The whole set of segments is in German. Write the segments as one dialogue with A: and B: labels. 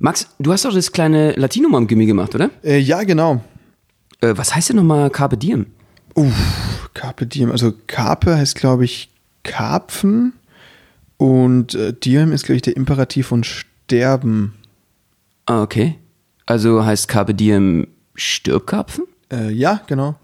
A: Max, du hast doch das kleine Latinum am Gimmi gemacht, oder?
B: Äh, ja, genau.
A: Äh, was heißt denn nochmal Carpe Diem?
B: Uff, Carpe Diem. Also Carpe heißt, glaube ich, Karpfen. Und äh, Diem ist, glaube ich, der Imperativ von Sterben.
A: Ah, okay. Also heißt Carpe Diem Stirbkarpfen?
B: Äh, ja, genau.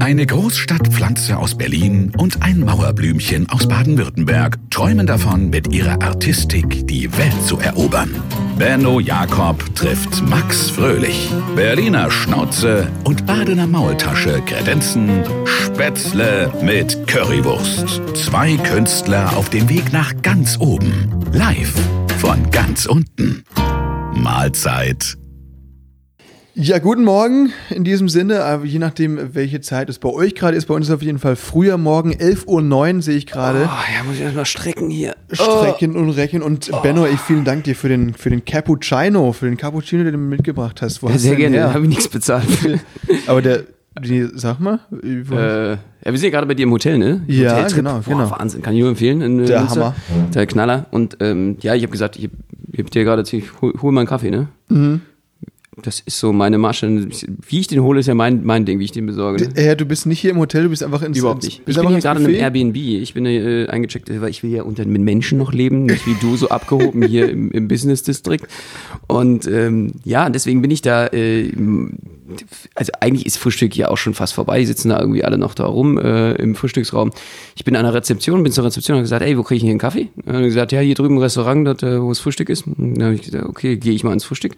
C: Eine Großstadtpflanze aus Berlin und ein Mauerblümchen aus Baden-Württemberg träumen davon, mit ihrer Artistik die Welt zu erobern. Benno Jakob trifft Max Fröhlich. Berliner Schnauze und Badener Maultasche kredenzen Spätzle mit Currywurst. Zwei Künstler auf dem Weg nach ganz oben. Live von ganz unten. Mahlzeit
B: Ja, guten Morgen in diesem Sinne, aber je nachdem, welche Zeit es bei euch gerade ist. Bei uns ist auf jeden Fall früher Morgen, 11.09 Uhr sehe ich gerade.
A: Oh, ja, muss ich erstmal strecken hier.
B: Strecken und recken. Und Benno, ich vielen Dank dir für den, für den Cappuccino, für den Cappuccino, den du mir mitgebracht hast.
A: Ja, sehr gerne,
B: her?
A: habe ich nichts bezahlt.
B: Aber der, die, sag mal.
A: äh, ja, wir sind ja gerade bei dir im Hotel, ne?
B: Ja,
A: Hoteltrip.
B: genau,
A: Boah,
B: genau.
A: Wahnsinn, kann ich nur empfehlen. In, äh,
B: Der
A: Münster.
B: Hammer.
A: Der Knaller. Und ähm, ja, ich habe gesagt, ich, ich habe dir gerade erzählt, hol, hol mal einen Kaffee, ne?
B: Mhm.
A: Das ist so meine Masche. Wie ich den hole, ist ja mein, mein Ding, wie ich den besorge. Ne?
B: Ja, du bist nicht hier im Hotel, du bist einfach ins
A: Überhaupt nicht. Ich bin hier gerade einem Airbnb. Ich bin äh, eingecheckt, weil ich will ja unter mit Menschen noch leben, nicht wie du so abgehoben hier im, im Business District. Und ähm, ja, deswegen bin ich da. Äh, also eigentlich ist Frühstück ja auch schon fast vorbei. Die sitzen da irgendwie alle noch da rum äh, im Frühstücksraum. Ich bin an der Rezeption, bin zur Rezeption und habe gesagt, ey, wo kriege ich denn hier einen Kaffee? Und dann gesagt, ja, hier drüben im Restaurant, dort, äh, wo das Frühstück ist. Und dann habe ich gesagt, okay, gehe ich mal ins Frühstück.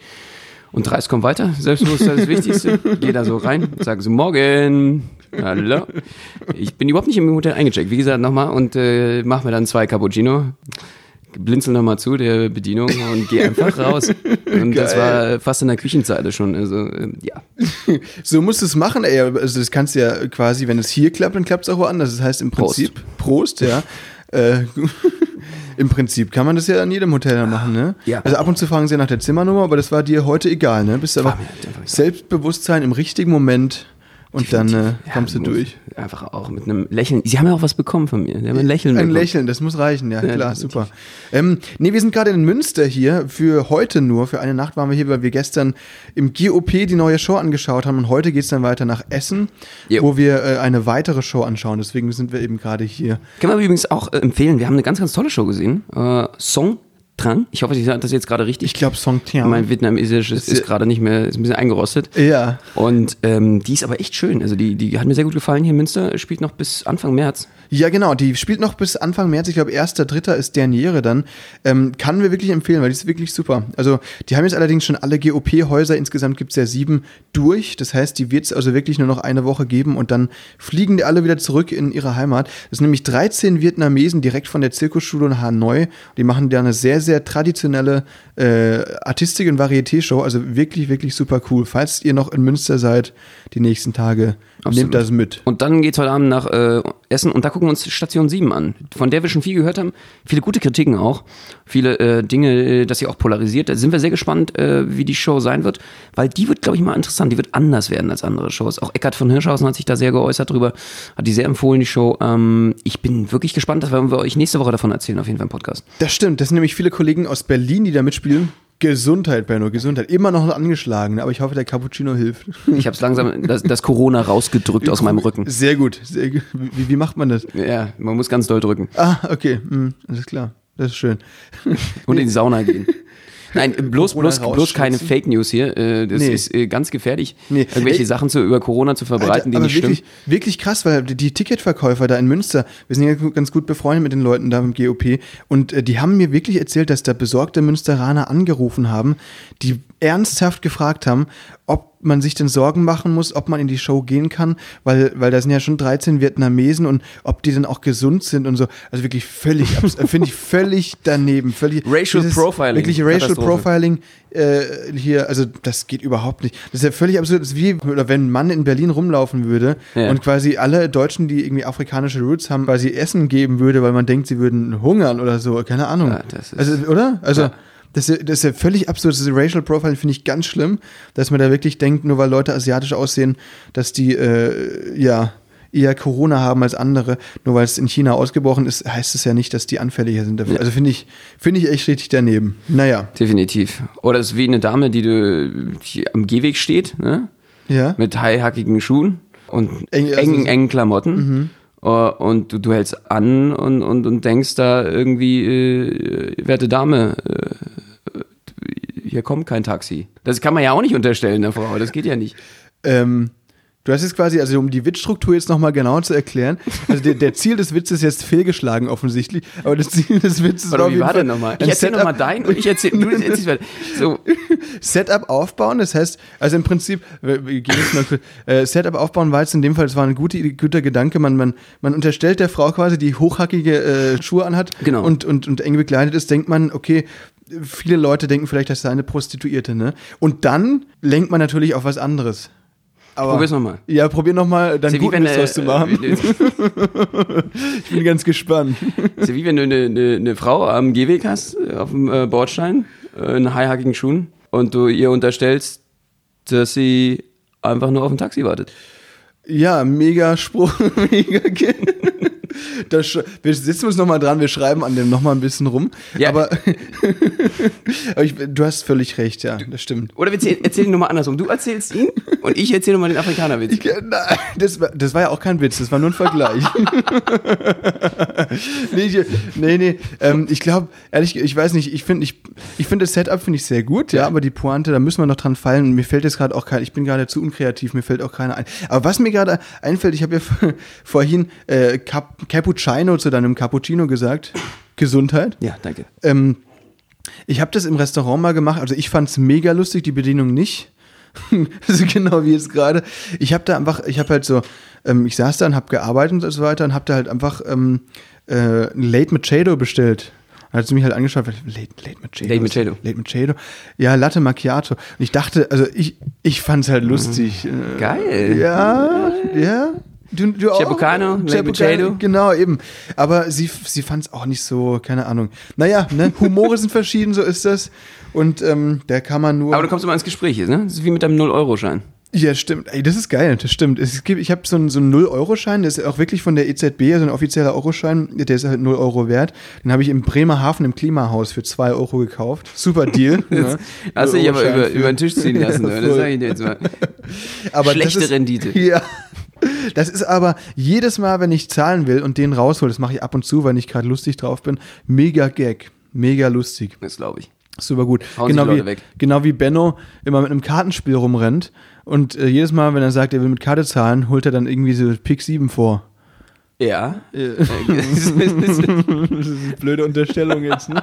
A: Und Dreis kommt weiter, Selbstbewusstsein ist das Wichtigste. Geh da so rein, sagen so, morgen, hallo. Ich bin überhaupt nicht im Hotel eingecheckt, wie gesagt, nochmal und äh, mach mir dann zwei Cappuccino, blinzel nochmal zu der Bedienung und geh einfach raus. Und das
B: Geil.
A: war fast in der Küchenzeile schon, also ähm, ja.
B: So musst du es machen, ey. Also das kannst du ja quasi, wenn es hier klappt, dann klappt es auch woanders. Das heißt im
A: Prost.
B: Prinzip, Prost, ja. äh, Im Prinzip kann man das ja an jedem Hotel dann machen, ne?
A: Ja.
B: Also ab und zu fragen sie nach der Zimmernummer, aber das war dir heute egal, ne? Bist einfach
A: mir halt.
B: Selbstbewusstsein im richtigen Moment und dann äh,
A: Ja,
B: kommst du
A: muss
B: durch.
A: Einfach auch mit einem Lächeln. Sie haben ja auch was bekommen von mir. Sie haben ein Lächeln
B: Ein
A: bekommen.
B: Lächeln, das muss reichen, ja,
A: Ja,
B: klar,
A: definitiv.
B: super. Ähm, nee, wir sind gerade in Münster hier, für heute nur, für eine Nacht waren wir hier, weil wir gestern im GOP die neue Show angeschaut haben und heute geht es dann weiter nach Essen,
A: Jo.
B: wo wir äh, eine weitere Show anschauen, deswegen sind wir eben gerade hier.
A: Können wir übrigens auch äh, empfehlen. Wir haben eine ganz, ganz tolle Show gesehen. Äh, Song Trang. Ich hoffe, ich sage das jetzt gerade richtig.
B: Ich glaube Song Tian.
A: Mein Vietnamesisch ist, ist gerade nicht mehr, ist ein bisschen eingerostet.
B: Ja,
A: Und ähm, die ist aber echt schön. Also die, die hat mir sehr gut gefallen hier in Münster. Spielt noch bis Anfang März.
B: Ja genau, die spielt noch bis Anfang März, ich glaube 1.3. ist Derniere dann. Ähm, kann wir wirklich empfehlen, weil die ist wirklich super. Also die haben jetzt allerdings schon alle GOP-Häuser, insgesamt gibt es ja sieben, durch. Das heißt, die wird es also wirklich nur noch eine Woche geben und dann fliegen die alle wieder zurück in ihre Heimat. Das sind nämlich 13 Vietnamesen direkt von der Zirkusschule in Hanoi. Die machen da eine sehr, sehr traditionelle äh, Artistik- und Varieté-Show. Also wirklich, wirklich super cool. Falls ihr noch in Münster seid, die nächsten Tage,
A: Absolut.
B: nehmt das mit.
A: Und dann geht's heute Abend nach äh, Essen und da gucken wir uns Station 7 an, von der wir schon viel gehört haben. Viele gute Kritiken auch. Viele äh, Dinge, äh, dass sie auch polarisiert. Da sind wir sehr gespannt, äh, wie die Show sein wird, weil die wird, glaube ich, mal interessant. Die wird anders werden als andere Shows. Auch Eckart von Hirschhausen hat sich da sehr geäußert drüber, hat die sehr empfohlen, die Show. Ähm, ich bin wirklich gespannt, das werden wir euch nächste Woche davon erzählen, auf jeden Fall im Podcast.
B: Das stimmt, das sind nämlich viele Kollegen aus Berlin, die da mitspielen. Gesundheit, Benno, Gesundheit. Immer noch angeschlagen, aber ich hoffe, der Cappuccino hilft.
A: Ich habe es langsam, das, das Corona rausgedrückt aus meinem Rücken.
B: Sehr gut. Sehr gut. Wie, wie macht man das?
A: Ja, man muss ganz doll drücken.
B: Ah, okay, hm, alles klar. Das ist schön.
A: Und in die Sauna gehen. Nein, bloß, bloß, bloß keine. Fake News hier. Äh, Das
B: Nee.
A: ist äh, ganz gefährlich,
B: Nee.
A: irgendwelche
B: Ey.
A: Sachen zu, über Corona zu verbreiten, die
B: aber
A: nicht stimmen.
B: wirklich, wirklich krass, weil die, die Ticketverkäufer da in Münster, wir sind ja ganz gut befreundet mit den Leuten da im GOP und äh, die haben mir wirklich erzählt, dass da besorgte Münsteraner angerufen haben, die ernsthaft gefragt haben, ob man sich denn Sorgen machen muss, ob man in die Show gehen kann, weil, weil da sind ja schon 13 Vietnamesen und ob die dann auch gesund sind und so. Also wirklich völlig, abs- finde ich völlig daneben. Völlig,
A: Racial Profiling.
B: Wirklich Racial. Profiling äh, hier, also das geht überhaupt nicht. Das ist ja völlig absurd. Das ist wie, oder wenn ein Mann in Berlin rumlaufen würde
A: Ja.
B: und quasi alle Deutschen, die irgendwie afrikanische Roots haben, quasi Essen geben würde, weil man denkt, sie würden hungern oder so. Keine Ahnung.
A: Ja, das ist-
B: also, oder? Also,
A: Ja.
B: Das, ist, ja- das ist ja völlig absurd. Das Racial Profiling finde ich ganz schlimm, dass man da wirklich denkt, nur weil Leute asiatisch aussehen, dass die, äh, ja, eher Corona haben als andere. Nur weil es in China ausgebrochen ist, heißt es ja nicht, dass die anfälliger sind dafür. Also finde ich, finde ich echt richtig daneben. Naja.
A: Definitiv. Oder es ist wie eine Dame, die, du, die am Gehweg steht, ne?
B: Ja.
A: mit high-hackigen Schuhen und
B: also
A: engen, engen Klamotten. Äh, Und du, du hältst an und, und, und denkst da irgendwie, äh, werte Dame, äh, hier kommt kein Taxi. Das kann man ja auch nicht unterstellen, der Frau. Das geht ja nicht.
B: Ähm, du hast jetzt quasi, also um die Witzstruktur jetzt nochmal genau zu erklären, also der, der Ziel des Witzes ist jetzt fehlgeschlagen offensichtlich, aber das Ziel des Witzes
A: Oder
B: auf
A: wie war denn nochmal? Ich erzähl nochmal dein und ich erzähl, du erzählst weiter. So,
B: Setup aufbauen, das heißt, also im Prinzip, wir, gehen jetzt mal kurz, äh, Setup aufbauen war jetzt in dem Fall, das war ein guter, guter Gedanke, man, man, man unterstellt der Frau quasi, die hochhackige äh, Schuhe anhat
A: Genau.
B: und, und, und eng bekleidet ist, denkt man, okay, viele Leute denken vielleicht, das sei eine Prostituierte, ne? Und dann lenkt man natürlich auf was anderes. Aber,
A: Probier's noch mal.
B: Ja, probier nochmal, dann guten
A: äh,
B: draus zu machen.
A: äh,
B: Ich bin ganz gespannt.
A: ist ja wie wenn du eine, eine, eine Frau am Gehweg hast, äh, auf dem äh, Bordstein, äh, in high-hackigen Schuhen und du ihr unterstellst, dass sie einfach nur auf ein Taxi wartet.
B: Ja, mega Spruch, mega ge- das, Wir setzen uns nochmal dran, wir schreiben an dem nochmal ein bisschen rum.
A: Ja.
B: Aber, aber ich, du hast völlig recht, ja, das stimmt.
A: Oder wir erzählen, erzählen nochmal andersrum. Du erzählst ihn und ich erzähle nochmal den Afrikanerwitz.
B: Ich, äh, nein, das, war, das war ja auch kein Witz, das war nur ein Vergleich. nee, ich, nee, nee. Ähm, ich glaube, ehrlich, ich weiß nicht, ich finde ich, ich find das Setup finde ich sehr gut, ja, aber die Pointe, da müssen wir noch dran fallen. Mir fällt jetzt gerade auch kein, ich bin gerade zu unkreativ, mir fällt auch keiner ein. Aber was mir gerade einfällt, ich habe ja vorhin äh, Cap, Cappuccino zu deinem Cappuccino gesagt. Gesundheit.
A: Ja, danke.
B: Ähm, ich habe das im Restaurant mal gemacht, also ich fand es mega lustig, die Bedienung nicht. also genau wie jetzt gerade. Ich habe da einfach, ich habe halt so, ähm, ich saß da und habe gearbeitet und so weiter und habe da halt einfach ähm, äh, ein Late Machado bestellt. Dann hat sie mich halt angeschaut, Late, Late Machado.
A: Late Machado.
B: Late Machado. Ja, Latte Macchiato. Und ich dachte, also ich, ich fand es halt lustig. Äh,
A: Geil.
B: Ja, ja. Du, du auch?
A: Machado.
B: Genau, eben. Aber sie, sie fand es auch nicht so, keine Ahnung. Naja, ne, Humore sind verschieden, so ist das. Und ähm, da kann man nur.
A: Aber du kommst immer ins Gespräch, ne? Das ist wie mit deinem 0-Euro-Schein.
B: ja, stimmt. Ey, das ist geil, das stimmt. Es gibt, ich habe so einen, so einen 0-Euro-Schein, der ist auch wirklich von der EZB, also ein offizieller Euroschein, der ist halt 0 Euro wert. Den habe ich im Bremerhaven im Klimahaus für 2 Euro gekauft. Super Deal. ne?
A: Hast du dich aber
B: 0-Euro-Schein
A: über, über den Tisch ziehen lassen,
B: Ja,
A: oder? Das
B: voll.
A: sag ich dir jetzt mal.
B: Aber
A: Schlechte
B: ist,
A: Rendite.
B: Ja. Das ist aber jedes Mal, wenn ich zahlen will und den raushol, das mache ich ab und zu, wenn ich gerade lustig drauf bin, mega Gag. Mega lustig.
A: Das glaube ich.
B: Super gut.
A: Hauen
B: Genau wie,
A: weg.
B: genau wie Benno immer mit einem Kartenspiel rumrennt und äh, jedes Mal, wenn er sagt, er will mit Karte zahlen, holt er dann irgendwie so Pick 7 vor.
A: Ja.
B: Das ist eine blöde Unterstellung jetzt, ne?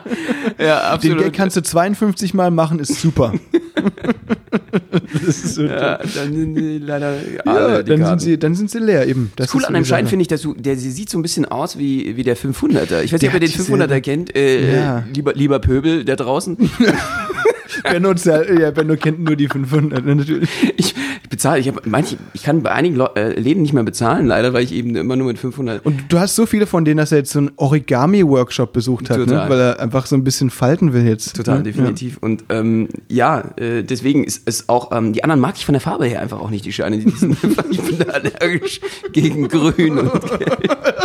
A: ja,
B: Den
A: absolut.
B: Gag kannst du 52 Mal machen, ist super. das ist so
A: ja, dann sind die leider
B: Ja, dann,
A: Karten.
B: sind sie, dann sind sie leer eben. Das
A: cool an einem Schein finde ich, dass du, der sie sieht so ein bisschen aus wie, wie der 500er. Ich weiß nicht,
B: Der
A: ob ihr den
B: hat dieselbe-
A: 500er kennt. Äh,
B: Ja.
A: lieber, lieber Pöbel da draußen.
B: Benno, ja, Benno kennt nur die 500, ne, natürlich.
A: Ich, ich bezahle, ich habe manche, ich kann bei einigen Leu- äh, Läden nicht mehr bezahlen, leider, weil ich eben immer nur mit 500.
B: Und du hast so viele von denen, dass er jetzt so einen Origami-Workshop besucht hat, ne? Weil er einfach so ein bisschen falten will jetzt.
A: Total,
B: ne?
A: definitiv. Und ähm, ja, äh, deswegen ist es auch, ähm, die anderen mag ich von der Farbe her einfach auch nicht, die Scheine. Die sind einfach, ich bin da allergisch gegen Grün. Und,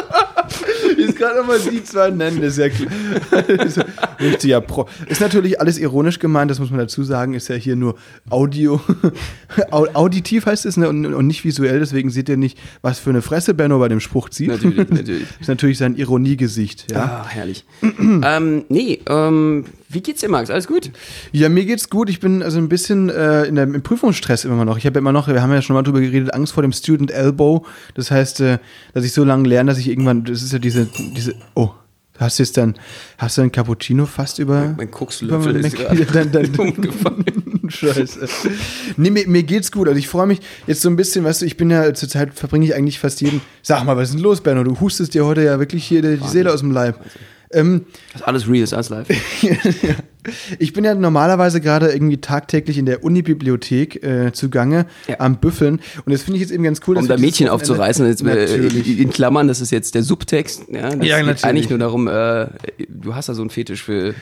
B: Jetzt gerade nochmal die zwei nennen, ist ja klar. So, Richtiger Pro. Ist natürlich alles ironisch gemeint, das muss man dazu sagen, ist ja hier nur Audio. Au- Auditiv heißt es ne? und, und nicht visuell, deswegen seht ihr nicht, was für eine Fresse Benno bei dem Spruch zieht.
A: natürlich, natürlich.
B: ist natürlich sein Ironiegesicht, ja.
A: Ah, herrlich. ähm, nee, ähm, wie geht's dir, Max? Alles gut?
B: Ja, mir geht's gut. Ich bin also ein bisschen äh, in der, im Prüfungsstress immer noch. Ich habe ja immer noch, wir haben ja schon mal drüber geredet, Angst vor dem Student Elbow. Das heißt, äh, dass ich so lange lerne, dass ich irgendwann, das ist ja diese, diese, oh, hast du jetzt dann, hast du ein Cappuccino fast über?
A: Mein Kokslöffel
B: über
A: ist
B: dann, dann,
A: umgefallen.
B: Scheiße. Nee, mir, mir geht's gut. Also ich freue mich jetzt so ein bisschen, weißt du, ich bin ja zurzeit verbringe ich eigentlich fast jeden. Sag mal, was ist denn los, Benno? Du hustest dir heute ja wirklich hier die, die Seele aus dem Leib. Ähm,
A: Das ist alles real, ist alles live.
B: ich bin ja normalerweise gerade irgendwie tagtäglich in der Unibibliothek äh, zugange
A: Ja.
B: am Büffeln. Und das finde ich jetzt eben ganz cool.
A: Um da Mädchen
B: Wochenende-
A: aufzureißen, jetzt, äh,
B: Natürlich.
A: in Klammern, das ist jetzt der Subtext. Ja, das
B: Ja,
A: geht
B: natürlich.
A: eigentlich nur darum, äh, du hast da so einen Fetisch für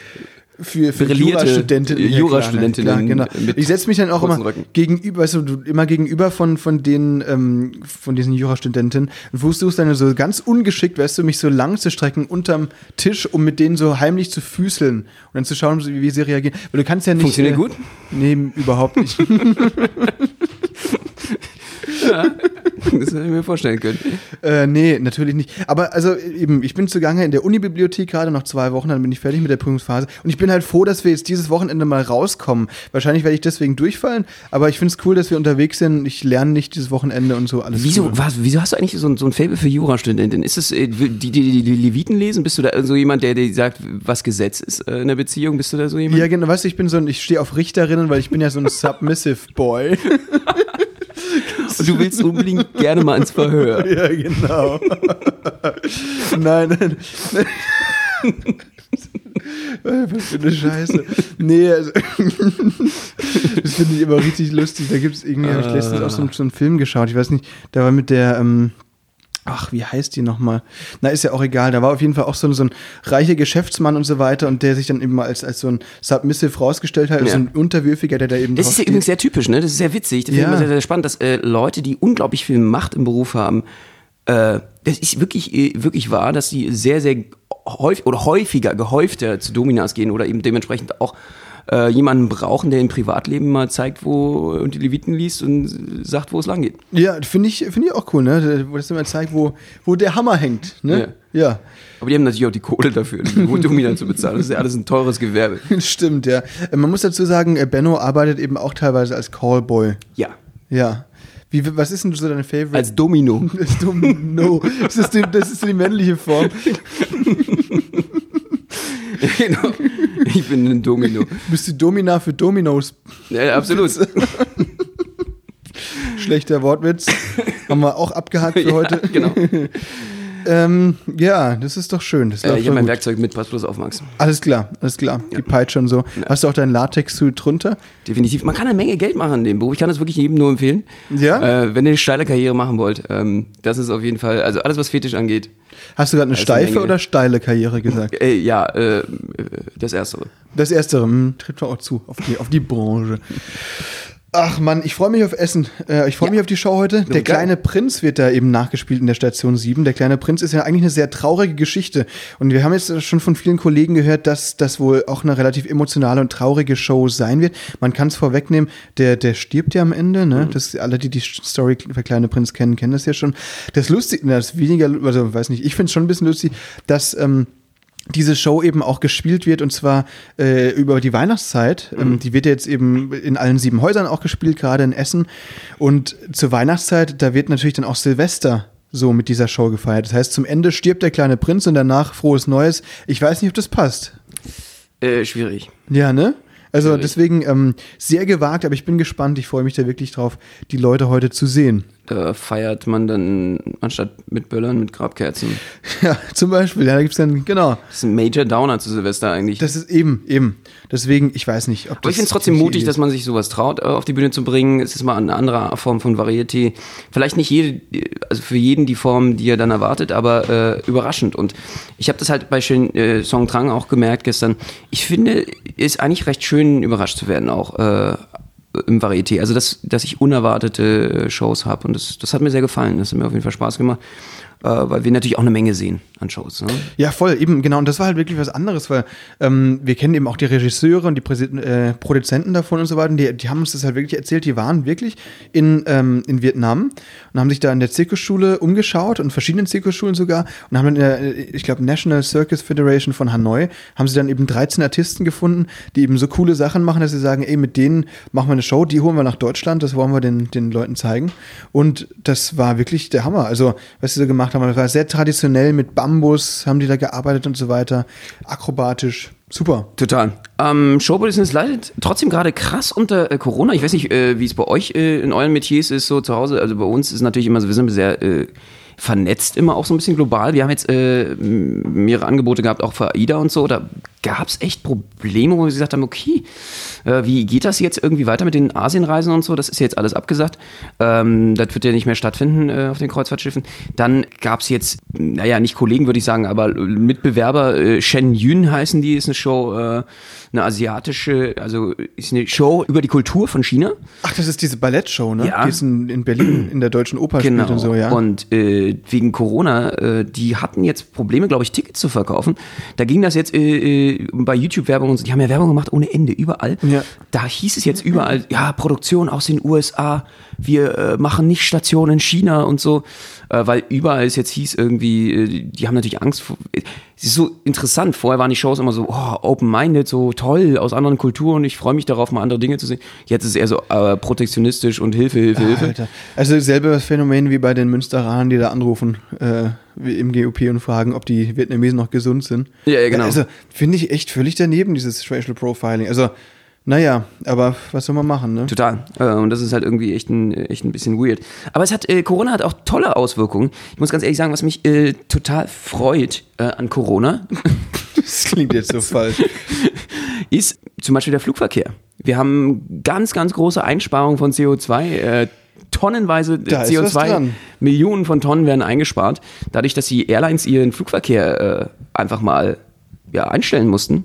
B: für, für Jurastudentinnen. Ja,
A: Jurastudentinnen
B: klar, klar, genau.
A: mit
B: Ich setze mich dann auch immer
A: Röcken.
B: gegenüber, weißt du, du, immer gegenüber von, von den, ähm, von diesen Jurastudentinnen und versuchst dann so ganz ungeschickt, weißt du, mich so lang zu strecken unterm Tisch, um mit denen so heimlich zu füßeln und dann zu schauen, wie, wie sie reagieren. Weil du kannst ja nicht.
A: Funktioniert
B: äh,
A: gut?
B: Nee, überhaupt nicht.
A: Das hätte ich mir vorstellen können.
B: Äh, nee, natürlich nicht. Aber also eben, ich bin zugange in der Unibibliothek gerade noch zwei Wochen, dann bin ich fertig mit der Prüfungsphase. Und ich bin halt froh, dass wir jetzt dieses Wochenende mal rauskommen. Wahrscheinlich werde ich deswegen durchfallen, aber ich finde es cool, dass wir unterwegs sind. Ich lerne nicht dieses Wochenende und so alles.
A: Wieso, was, wieso hast du eigentlich so ein, so ein Faible für Jurastudenten? Ist es, äh, die, die, die, die Leviten lesen? Bist du da so jemand, der dir sagt, was Gesetz ist äh, in der Beziehung? Bist du da so jemand?
B: Ja, genau, weißt du, ich bin so ein, ich stehe auf Richterinnen, weil ich bin ja so ein Submissive Boy.
A: Und du willst unbedingt gerne mal ins Verhör.
B: ja, genau. nein, nein. Was für eine Scheiße. Nee, also, das finde ich immer richtig lustig. Da gibt es irgendwie, habe ich letztens auch so, einen- so einen Film geschaut. Ich weiß nicht, da war mit der, ähm, ach, wie heißt die nochmal? Na, ist ja auch egal. Da war auf jeden Fall auch so ein, so ein reicher Geschäftsmann und so weiter und der sich dann eben mal als, als so ein Submissive rausgestellt hat, als
A: Ja.
B: so ein Unterwürfiger, der da eben
A: Das ist ja übrigens sehr typisch, ne? Das ist sehr witzig. Das finde
B: Ja.
A: ich immer sehr, sehr spannend, dass äh, Leute, die unglaublich viel Macht im Beruf haben, äh, das ist wirklich, äh, wirklich wahr, dass die sehr, sehr häufig oder häufiger, gehäufter zu Dominas gehen oder eben dementsprechend auch äh, jemanden brauchen, der im Privatleben mal zeigt, wo und die Leviten liest und sagt, wo es lang geht.
B: Ja, finde ich, finde ich auch cool, ne? Wo das immer zeigt, wo, wo der Hammer hängt, ne? Ja.
A: Aber die haben natürlich auch die Kohle dafür, die Domina zu bezahlen. Das ist ja alles ein teures Gewerbe.
B: Stimmt, ja. Äh, Man muss dazu sagen, äh, Benno arbeitet eben auch teilweise als Callboy.
A: Ja.
B: Ja. Wie, was ist denn so deine Favorite?
A: Als Domino.
B: ist Domino. Das ist, die, das ist die männliche Form.
A: genau. Ich bin ein Domino.
B: Bist du Domina für Dominos?
A: Ja, absolut.
B: Schlechter Wortwitz. Haben wir auch abgehakt für heute.
A: Ja, genau.
B: Ähm, ja, das ist doch schön. Das
A: Äh, ich habe mein
B: gut.
A: Werkzeug mit, pass bloß auf, Max.
B: Alles klar, alles klar. Die peitscht schon so. Hast du auch deinen Latex-Suit drunter?
A: Definitiv. Man kann eine Menge Geld machen in dem Beruf. Ich kann das wirklich jedem nur empfehlen.
B: Ja?
A: Äh, wenn ihr eine steile Karriere machen wollt, ähm, das ist auf jeden Fall, also alles, was Fetisch angeht.
B: Hast du gerade eine
A: eine
B: steife
A: Menge.
B: oder steile Karriere gesagt?
A: Äh, ja, äh, das Erstere.
B: Das Erste, hm, tritt mir auch zu, auf die, auf die Branche. Ach Mann, ich freue mich auf Essen. Äh, ich freue
A: Ja.
B: mich auf die Show heute. Der kleine Prinz wird da eben nachgespielt in der Station 7. Der kleine Prinz ist ja eigentlich eine sehr traurige Geschichte. Und wir haben jetzt schon von vielen Kollegen gehört, dass das wohl auch eine relativ emotionale und traurige Show sein wird. Man kann es vorwegnehmen, der, der stirbt ja am Ende. Ne? Das, alle, die die Story für Kleine Prinz kennen, kennen das ja schon. Das Lustige, das weniger, also weiß nicht, ich finde es schon ein bisschen lustig, dass ähm, diese Show eben auch gespielt wird und zwar äh, über die Weihnachtszeit. Ähm, die wird jetzt eben in allen sieben Häusern auch gespielt, gerade in Essen. Und zur Weihnachtszeit, da wird natürlich dann auch Silvester so mit dieser Show gefeiert. Das heißt, zum Ende stirbt der kleine Prinz und danach frohes Neues. Ich weiß nicht, ob das passt.
A: Äh, schwierig.
B: Ja, ne? Also
A: Schwierig.
B: deswegen ähm, sehr gewagt, aber ich bin gespannt. Ich freue mich da wirklich drauf, die Leute heute zu sehen.
A: Da feiert man dann anstatt mit Böllern mit Grabkerzen.
B: Ja, zum Beispiel. Ja, da gibt's dann, genau.
A: Das ist ein Major Downer zu Silvester eigentlich.
B: Das ist eben, eben. Deswegen, ich weiß nicht, ob das.
A: Aber ich finde es trotzdem mutig, dass man sich sowas traut, äh, auf die Bühne zu bringen. Es ist mal eine andere Form von Varieté. Vielleicht nicht jede, also für jeden die Form, die er dann erwartet, aber äh, überraschend. Und ich habe das halt bei schön, äh, Song Drang auch gemerkt gestern. Ich finde, es ist eigentlich recht schön, überrascht zu werden, auch äh, im Varieté. Also, dass, dass ich unerwartete äh, Shows habe. Und das, das hat mir sehr gefallen. Das hat mir auf jeden Fall Spaß gemacht. Äh, weil wir natürlich auch eine Menge sehen an Shows. Ne?
B: Ja, voll, eben, genau. Und das war halt wirklich was anderes, weil ähm, wir kennen eben auch die Regisseure und die Präsi- äh, Produzenten davon und so weiter. Und die, die haben uns das halt wirklich erzählt. Die waren wirklich in, ähm, in Vietnam und haben sich da in der Zirkusschule umgeschaut und verschiedenen Zirkusschulen sogar und haben dann in der, äh, ich glaube, National Circus Federation von Hanoi, haben sie dann eben 13 Artisten gefunden, die eben so coole Sachen machen, dass sie sagen, ey, mit denen machen wir eine Show, die holen wir nach Deutschland, das wollen wir den, den Leuten zeigen. Und das war wirklich der Hammer. Also, was sie so gemacht haben, das war sehr traditionell mit Bambus, haben die da gearbeitet und so weiter. Akrobatisch. Super.
A: Total. Ähm, Showbusiness leidet trotzdem gerade krass unter äh, Corona. Ich weiß nicht, äh, wie es bei euch äh, in euren Metiers ist, so zu Hause. Also bei uns ist natürlich immer so, wir sind sehr äh, vernetzt, immer auch so ein bisschen global. Wir haben jetzt äh, mehrere Angebote gehabt, auch für AIDA und so. Da gab es echt Probleme, wo wir gesagt haben, okay, äh, wie geht das jetzt irgendwie weiter mit den Asienreisen und so? Das ist jetzt alles abgesagt. Ähm, das wird ja nicht mehr stattfinden äh, auf den Kreuzfahrtschiffen. Dann gab es jetzt, naja, nicht Kollegen würde ich sagen, aber Mitbewerber, äh, Shen Yun heißen die, ist eine Show, äh, eine asiatische, also ist eine Show über die Kultur von China.
B: Ach, das ist diese Ballettshow, ne?
A: Ja.
B: Die ist in, in Berlin in der Deutschen Oper
A: Genau.
B: spielt und so, ja.
A: Und äh, wegen Corona, äh, die hatten jetzt Probleme, glaube ich, Tickets zu verkaufen. Da ging das jetzt äh, äh, bei YouTube-Werbung und so. Die haben ja Werbung gemacht ohne Ende, überall.
B: Ja.
A: Da hieß es jetzt überall, ja, Produktion aus den USA, wir äh, machen nicht Station in China und so. Äh, weil überall es jetzt hieß irgendwie, äh, die haben natürlich Angst vor. Es ist so interessant. Vorher waren die Shows immer so, oh, open-minded, so toll, aus anderen Kulturen. Ich freue mich darauf, mal andere Dinge zu sehen. Jetzt ist es eher so äh, protektionistisch und Hilfe, Hilfe, Hilfe.
B: Alter. Also selbe Phänomen wie bei den Münsteranern, die da anrufen äh, im GOP und fragen, ob die Vietnamesen noch gesund sind.
A: Ja, ja, genau.
B: Also finde ich echt völlig daneben, dieses Racial Profiling. Also, naja, aber was soll man machen, ne?
A: Total. Äh, Und das ist halt irgendwie echt ein, echt ein bisschen weird. Aber es hat, äh, Corona hat auch tolle Auswirkungen. Ich muss ganz ehrlich sagen, was mich äh, total freut äh, an Corona,
B: Das klingt jetzt so falsch.
A: ist zum Beispiel der Flugverkehr. Wir haben ganz, ganz große Einsparungen von CO2. Äh, tonnenweise
B: Da ist was
A: CO2,
B: dran.
A: Millionen von Tonnen werden eingespart, dadurch, dass die Airlines ihren Flugverkehr äh, einfach mal ja, einstellen mussten.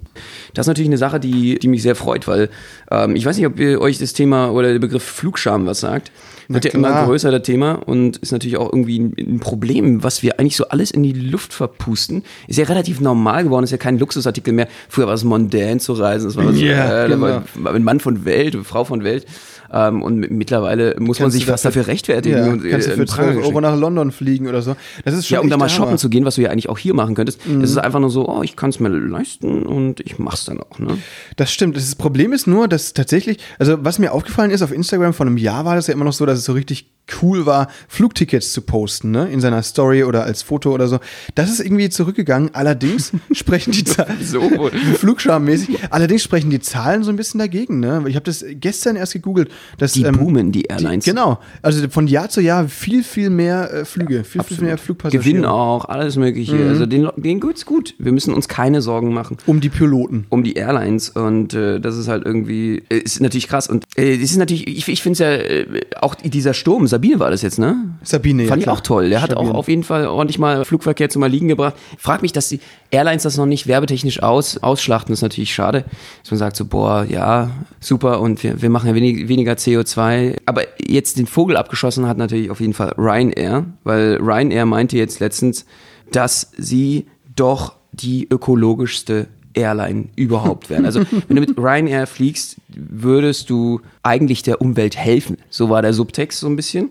A: Das ist natürlich eine Sache, die, die mich sehr freut, weil ähm, ich weiß nicht, ob ihr euch das Thema oder der Begriff Flugscham was sagt. Wird ja immer größer, das Thema, und ist natürlich auch irgendwie ein, ein Problem, was wir eigentlich so alles in die Luft verpusten. Ist ja relativ normal geworden, ist ja kein Luxusartikel mehr. Früher war es mondän zu reisen, das war, so,
B: Ja,
A: äh, da war
B: genau.
A: ein Mann von Welt, eine Frau von Welt. Ähm, und mittlerweile muss man
B: Kannst
A: sich
B: du
A: fast dafür rechtfertigen.
B: Ja,
A: und, äh,
B: kannst du für
A: in Pranger
B: 12 Euro nach London fliegen oder so. Das ist schon
A: Ja, um da mal shoppen zu gehen, was du ja eigentlich auch hier machen könntest.
B: Mhm.
A: Das ist einfach nur so, oh, ich kann es mir leisten und ich mach's dann auch. Ne?
B: Das stimmt. Das Problem ist nur, dass tatsächlich, also was mir aufgefallen ist, auf Instagram vor einem Jahr war das ja immer noch so, dass es so richtig cool war, Flugtickets zu posten, ne? In seiner Story oder als Foto oder so. Das ist irgendwie zurückgegangen. Allerdings sprechen die Zahlen.
A: So wohl.
B: Flugscham-mäßig. Allerdings sprechen die Zahlen so ein bisschen dagegen, ne? Ich habe das gestern erst gegoogelt. Dass,
A: Die
B: ähm,
A: boomen, die Airlines.
B: Die, genau. Also von Jahr zu Jahr viel, viel mehr äh, Flüge, viel, viel mehr Flugpassagiere.
A: Gewinn auch, alles mögliche.
B: Mhm.
A: Also den, denen geht's gut. Wir müssen uns keine Sorgen machen.
B: Um die Piloten.
A: um die Airlines und äh, das ist halt irgendwie äh, ist natürlich krass und äh, das ist natürlich ich, ich finde es ja äh, auch dieser Sturm Sabine war das jetzt ne?
B: Sabine, ja,
A: fand ich
B: klar.
A: auch toll. Der hat
B: Stabil.
A: auch auf jeden Fall ordentlich mal Flugverkehr zum Erliegen gebracht. Frag mich dass die Airlines das noch nicht werbetechnisch aus ausschlachten ist natürlich schade. Dass man sagt so boah ja super und wir, wir machen ja wenig, weniger CO2 aber jetzt den Vogel abgeschossen hat natürlich auf jeden Fall Ryanair weil Ryanair meinte jetzt letztens dass sie doch die ökologischste Airline überhaupt werden. Also wenn du mit Ryanair fliegst, würdest du eigentlich der Umwelt helfen. So war der Subtext so ein bisschen.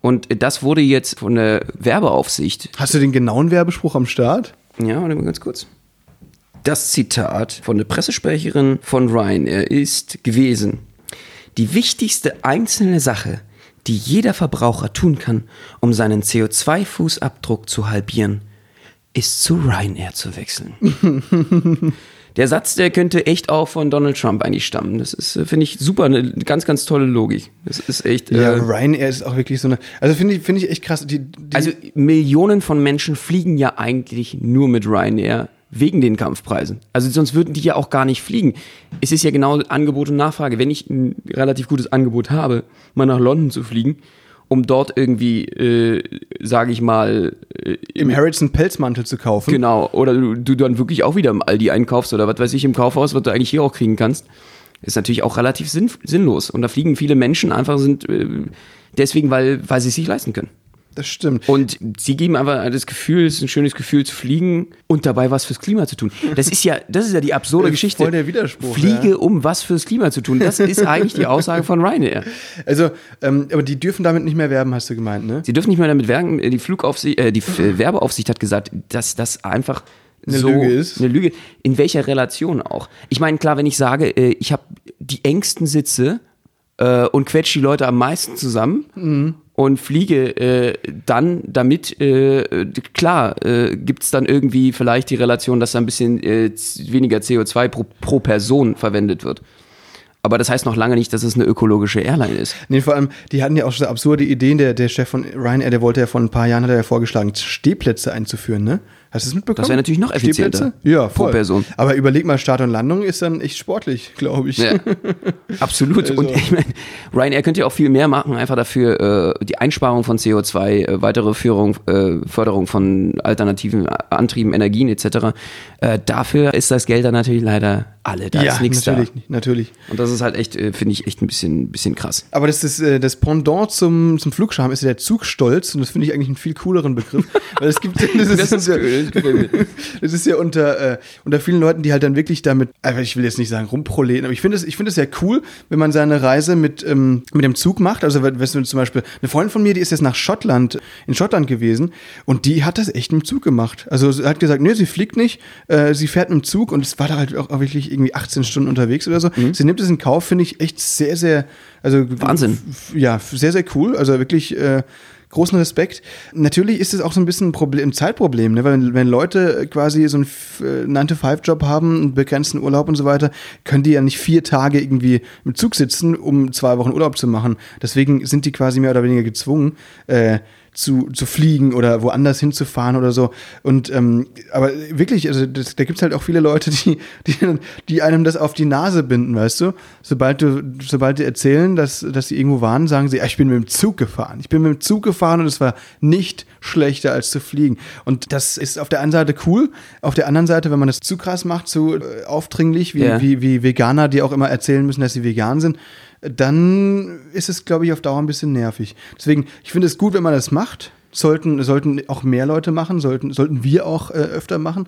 A: Und das wurde jetzt von der Werbeaufsicht,
B: Hast du den genauen Werbespruch am Start?
A: ja, warte mal ganz kurz. Das Zitat von der Pressesprecherin von Ryanair ist gewesen, die wichtigste einzelne Sache, die jeder Verbraucher tun kann, um seinen CO2-Fußabdruck zu halbieren, ist zu Ryanair zu wechseln. der Satz, der könnte echt auch von Donald Trump eigentlich stammen. Das ist, äh, finde ich, super, eine ganz, ganz tolle Logik. Das ist echt.
B: Ja,
A: äh,
B: Ryanair ist auch wirklich so eine. Also finde ich, finde ich echt krass. Die, die,
A: also Millionen von Menschen fliegen ja eigentlich nur mit Ryanair wegen den Kampfpreisen. Also sonst würden die ja auch gar nicht fliegen. Es ist ja genau Angebot und Nachfrage. Wenn ich ein relativ gutes Angebot habe, mal nach London zu fliegen, um dort irgendwie, äh, sage ich mal, äh,
B: im Harrison Pelzmantel zu kaufen.
A: Genau, oder du, du dann wirklich auch wieder im Aldi einkaufst oder was weiß ich im Kaufhaus, was du eigentlich hier auch kriegen kannst, ist natürlich auch relativ sinn, sinnlos. Und da fliegen viele Menschen einfach sind äh, deswegen, weil, weil sie es sich leisten können.
B: Das stimmt.
A: Und sie geben einfach das Gefühl, es ist ein schönes Gefühl zu fliegen und dabei was fürs Klima zu tun. Das ist ja, das ist ja die absurde
B: Voll
A: Geschichte.
B: der Widerspruch,
A: Fliege,
B: ja.
A: um was fürs Klima zu tun. Das ist eigentlich die Aussage von Ryanair.
B: Also, ähm, aber die dürfen damit nicht mehr werben, hast du gemeint, ne?
A: Sie dürfen nicht mehr damit werben. Die Flugaufsicht, äh, die äh, Werbeaufsicht hat gesagt, dass das einfach
B: Eine
A: so
B: Lüge ist.
A: Eine Lüge. In welcher Relation auch? Ich meine, klar, wenn ich sage, äh, ich habe die engsten Sitze äh, und quetsche die Leute am meisten zusammen
B: Mhm.
A: Und fliege äh, dann damit, äh, klar, äh, gibt es dann irgendwie vielleicht die Relation, dass da ein bisschen äh, weniger CO2 pro, pro Person verwendet wird. Aber das heißt noch lange nicht, dass es eine ökologische Airline ist.
B: Nee, vor allem, die hatten ja auch so absurde Ideen. Der, der Chef von Ryanair, der wollte ja vor ein paar Jahren, hat er ja vorgeschlagen, Stehplätze einzuführen, ne? Hast du es mitbekommen?
A: Das wäre natürlich noch effizienter.
B: Stehplätze? Ja,
A: Pro
B: voll.
A: Person.
B: Aber überleg mal, Start und Landung ist dann echt sportlich, glaube ich.
A: Ja, absolut.
B: Also-
A: Und ich meine, Ryanair könnte ja auch viel mehr machen, einfach dafür äh, die Einsparung von CO2, äh, weitere Führung, äh, Förderung von alternativen Antrieben, Energien etc. Äh, dafür ist das Geld dann natürlich leider alle. Da
B: ja,
A: ist nichts da.
B: natürlich, natürlich.
A: Und das ist halt echt, äh, finde ich, echt ein bisschen, bisschen krass.
B: Aber das ist äh, das Pendant zum, zum Flugscham ist ja der Zugstolz und das finde ich eigentlich einen viel cooleren Begriff. Weil es gibt, das ist,
A: Das ist cool, das
B: ist ja unter, äh, unter vielen Leuten, die halt dann wirklich damit, also ich will jetzt nicht sagen rumproleten, aber ich finde es ich finde es ja cool, wenn man seine Reise mit, ähm, mit dem Zug macht. Also weißt du, zum Beispiel, eine Freundin von mir, die ist jetzt nach Schottland, in Schottland gewesen und die hat das echt mit dem Zug gemacht. Also sie hat gesagt, nee, sie fliegt nicht, äh, sie fährt mit dem Zug und es war da halt auch wirklich irgendwie 18 Stunden unterwegs oder so. Sie nimmt es in Kauf, finde ich echt sehr, sehr, also
A: Wahnsinn.
B: ja, sehr, sehr cool. Also wirklich äh, großen Respekt. Natürlich ist es auch so ein bisschen ein, Problem, ein Zeitproblem, ne? weil wenn, Leute quasi so einen F- äh, 9-to-5-Job haben, einen begrenzten Urlaub und so weiter, können die ja nicht vier Tage irgendwie im Zug sitzen, um zwei Wochen Urlaub zu machen. Deswegen sind die quasi mehr oder weniger gezwungen, äh, zu, zu fliegen oder woanders hinzufahren oder so. Und ähm, aber wirklich, also das, da gibt es halt auch viele Leute, die, die, die einem das auf die Nase binden, weißt du? Sobald du, sobald die erzählen, dass, dass sie irgendwo waren, sagen sie, "Ah, ich bin mit dem Zug gefahren. Ich bin mit dem Zug gefahren und es war nicht schlechter als zu fliegen. Und das ist auf der einen Seite cool, auf der anderen Seite, wenn man das zu krass macht, zu äh, aufdringlich, wie,
A: Ja.
B: wie, wie Veganer, die auch immer erzählen müssen, dass sie vegan sind, dann ist es, glaube ich, auf Dauer ein bisschen nervig. Deswegen, ich finde es gut, wenn man das macht. Sollten, sollten auch mehr Leute machen, sollten, sollten wir auch äh, öfter machen.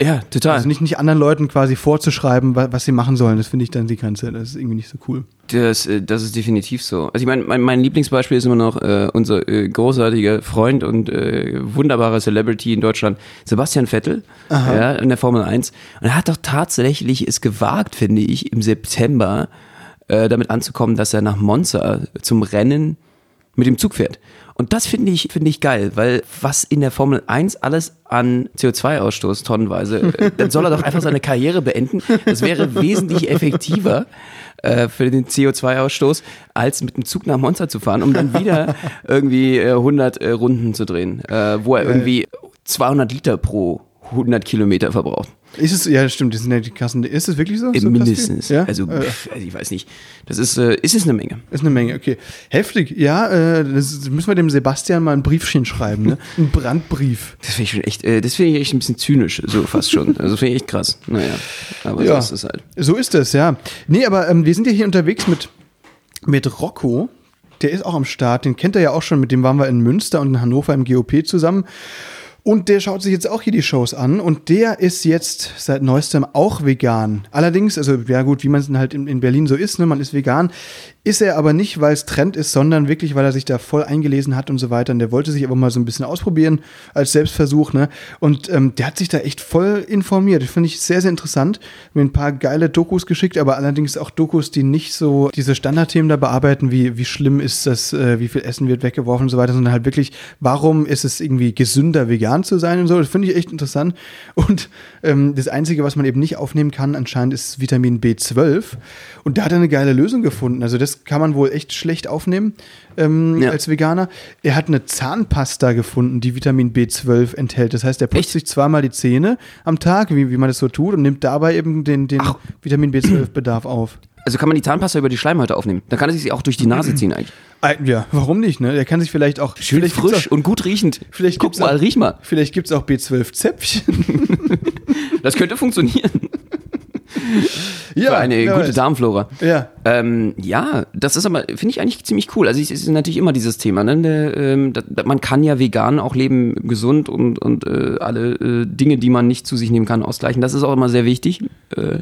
A: Ja, total.
B: Also nicht, nicht anderen Leuten quasi vorzuschreiben, wa- was sie machen sollen. Das finde ich dann die Grenze. Das ist irgendwie nicht so cool.
A: Das, äh, das ist definitiv so. Also ich meine, mein, mein Lieblingsbeispiel ist immer noch äh, unser äh, großartiger Freund und äh, wunderbarer Celebrity in Deutschland, Sebastian Vettel, ja, in der Formel 1. Und er hat doch tatsächlich es gewagt, finde ich, im September äh, damit anzukommen, dass er nach Monza zum Rennen mit dem Zug fährt. Und das finde ich, finde ich geil, weil was in der Formel 1 alles an CO2-Ausstoß tonnenweise, äh, dann soll er doch einfach seine Karriere beenden. Das wäre wesentlich effektiver äh, für den CO2-Ausstoß, als mit dem Zug nach Monza zu fahren, um dann wieder irgendwie äh, 100 äh, Runden zu drehen, wo er irgendwie 200 Liter pro 100 Kilometer verbraucht.
B: Ist es, ja, stimmt, das sind ja die Kassen. Ist es wirklich so?
A: Äh,
B: so
A: Mindestens.
B: Ja?
A: Also,
B: Äh,
A: also ich weiß nicht. Das ist, äh, ist es eine Menge.
B: ist eine Menge, okay. Heftig, ja, äh, das müssen wir dem Sebastian mal ein Briefchen schreiben, ne? Ein Brandbrief.
A: Das finde ich schon echt, äh, das finde ich echt ein bisschen zynisch, so fast schon. Also finde ich echt krass. Naja, aber
B: Ja.
A: so ist es halt.
B: So ist es, ja. Nee, aber ähm, wir sind ja hier unterwegs mit, mit Rocco. Der ist auch am Start. Den kennt er ja auch schon. Mit dem waren wir in Münster und in Hannover im GOP zusammen. Und der schaut sich jetzt auch hier die Shows an. Und der ist jetzt seit neuestem auch vegan. Allerdings, also ja gut, wie man es halt in, in Berlin so ist, ne, man ist vegan. Ist er aber nicht, weil es Trend ist, sondern wirklich, weil er sich da voll eingelesen hat und so weiter. Und der wollte sich aber mal so ein bisschen ausprobieren als Selbstversuch. Ne? Und ähm, der hat sich da echt voll informiert. Finde ich sehr, sehr interessant. Mir ein paar geile Dokus geschickt, aber allerdings auch Dokus, die nicht so diese Standardthemen da bearbeiten, wie wie schlimm ist das, äh, wie viel Essen wird weggeworfen und so weiter, sondern halt wirklich, warum ist es irgendwie gesünder, vegan zu sein und so. Das finde ich echt interessant. Und ähm, das Einzige, was man eben nicht aufnehmen kann, anscheinend ist Vitamin B12. Und da hat er eine geile Lösung gefunden. Also das kann man wohl echt schlecht aufnehmen ähm,
A: Ja.
B: als Veganer. Er hat eine Zahnpasta gefunden, die Vitamin B12 enthält. Das heißt, er putzt
A: Echt?
B: sich zweimal die Zähne am Tag, wie, wie man das so tut, und nimmt dabei eben den, den
A: Ach.
B: Vitamin B12-Bedarf auf.
A: Also kann man die Zahnpasta über die Schleimhäute aufnehmen. Dann kann er sich auch durch die Nase ziehen eigentlich.
B: Ah, Ja, warum nicht? Ne? Der kann sich vielleicht auch
A: Schön
B: vielleicht
A: frisch
B: Auch,
A: und gut riechend.
B: vielleicht
A: Guck mal,
B: auch-
A: riech mal.
B: vielleicht gibt es auch B12-Zäpfchen.
A: Das könnte funktionieren.
B: ja,
A: Für eine gute
B: weiß.
A: Darmflora.
B: Ja.
A: Ähm, ja, das ist aber, finde ich eigentlich ziemlich cool. Also es ist natürlich immer dieses Thema, ne? Der, ähm, da, da, man kann ja vegan auch leben, gesund und, und äh, alle äh, Dinge, die man nicht zu sich nehmen kann, ausgleichen. Das ist auch immer sehr wichtig. Äh,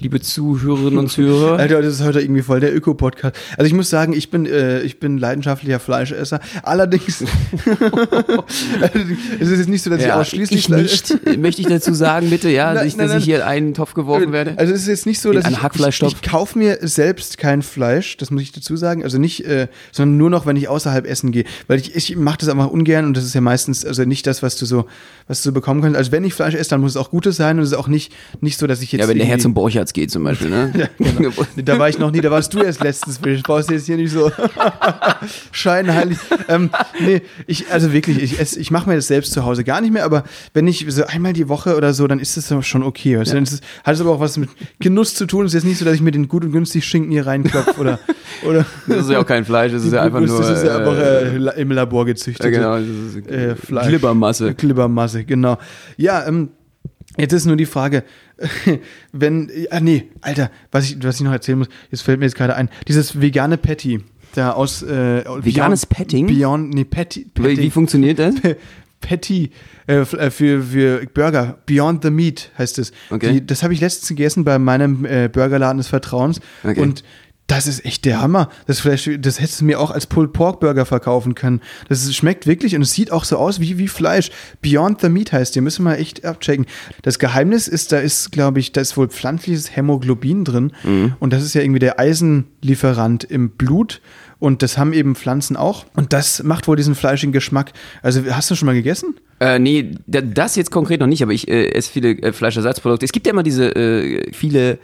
A: liebe Zuhörerinnen und Zuhörer.
B: Alter, das ist heute irgendwie voll der Öko-Podcast. Also ich muss sagen, ich bin, äh, ich bin leidenschaftlicher Fleischesser. Allerdings, es ist jetzt nicht so, dass ich
A: Ja,
B: ausschließlich
A: ich nicht, möchte ich dazu sagen, bitte, ja,
B: Nein,
A: nicht,
B: nein,
A: dass
B: nein.
A: ich hier in einen Topf geworfen werde.
B: Also es ist jetzt nicht so, dass ich, ich, ich kaufe mir selbst kein Fleisch, das muss ich dazu sagen. Also nicht, äh, sondern nur noch, wenn ich außerhalb essen gehe. Weil ich, ich mache das einfach ungern und das ist ja meistens also nicht das, was du so, was du so bekommen kannst. Also wenn ich Fleisch esse, dann muss es auch Gutes sein und es ist auch nicht, nicht so, dass ich jetzt.
A: Ja, wenn der Herz- und Baucharzt Einsatz geht zum Beispiel. Ne?
B: Genau. Da war ich noch nie, da warst du erst letztens. Ich brauchst jetzt hier nicht so scheinheilig. Ähm, nee, ich, also wirklich, ich, ess- ich mache mir das selbst zu Hause gar nicht mehr, aber wenn ich so einmal die Woche oder so, dann ist das schon okay. Weißt du? Dann es, hat es aber auch was mit Genuss zu tun. Es ist jetzt nicht so, dass ich mir den gut und günstig Schinken hier reinklopfe oder, oder
A: Das ist ja auch kein Fleisch, das ist ja einfach nur.
B: das ist ja
A: äh,
B: einfach äh, im Labor gezüchtet.
A: ja, genau, das ist
B: äh, Fleisch.
A: Glibbermasse.
B: Glibbermasse, genau. Ja, ähm, jetzt ist nur die Frage, wenn, ah nee, Alter, was ich, was ich noch erzählen muss, jetzt fällt mir jetzt gerade ein, dieses vegane Patty, da aus, äh,
A: Veganes Petting?
B: Beyond, nee, Patty,
A: Wie, wie funktioniert das?
B: Patty äh, äh, für, für Burger, Beyond the Meat heißt es.
A: Okay.
B: Die, das habe ich letztens gegessen bei meinem äh, Burgerladen des Vertrauens
A: Okay.
B: und das ist echt der Hammer. Das Fleisch, das hättest du mir auch als Pulled Pork Burger verkaufen können. Das ist, schmeckt wirklich und es sieht auch so aus wie, wie Fleisch. Beyond the Meat heißt die, müssen wir echt abchecken. Das Geheimnis ist, da ist, glaube ich, da ist wohl pflanzliches Hämoglobin drin und das ist ja irgendwie der Eisenlieferant im Blut und das haben eben Pflanzen auch und das macht wohl diesen fleischigen Geschmack. Also hast du schon mal gegessen?
A: Äh, nee, da- das jetzt konkret noch nicht, aber ich äh, esse viele äh, Fleischersatzprodukte. Es gibt ja immer diese äh, viele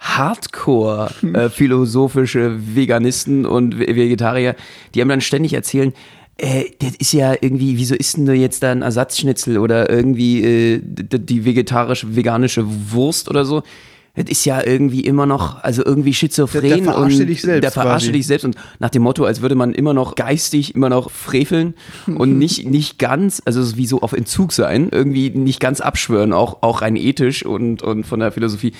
A: Hardcore-philosophische Veganisten und Ve- Vegetarier, die einem dann ständig erzählen, äh, das ist ja irgendwie, wieso isst denn jetzt da ein Ersatzschnitzel oder irgendwie äh, die vegetarische, veganische Wurst oder so? Das ist ja irgendwie immer noch, also irgendwie schizophren
B: Der- der verarscht
A: und
B: dich selbst
A: der verarscht
B: quasi.
A: dich selbst und nach dem Motto, als würde man immer noch geistig immer noch freveln und nicht, nicht ganz, also wie so auf Entzug sein, irgendwie nicht ganz abschwören, auch, auch rein ethisch und, und von der Philosophie.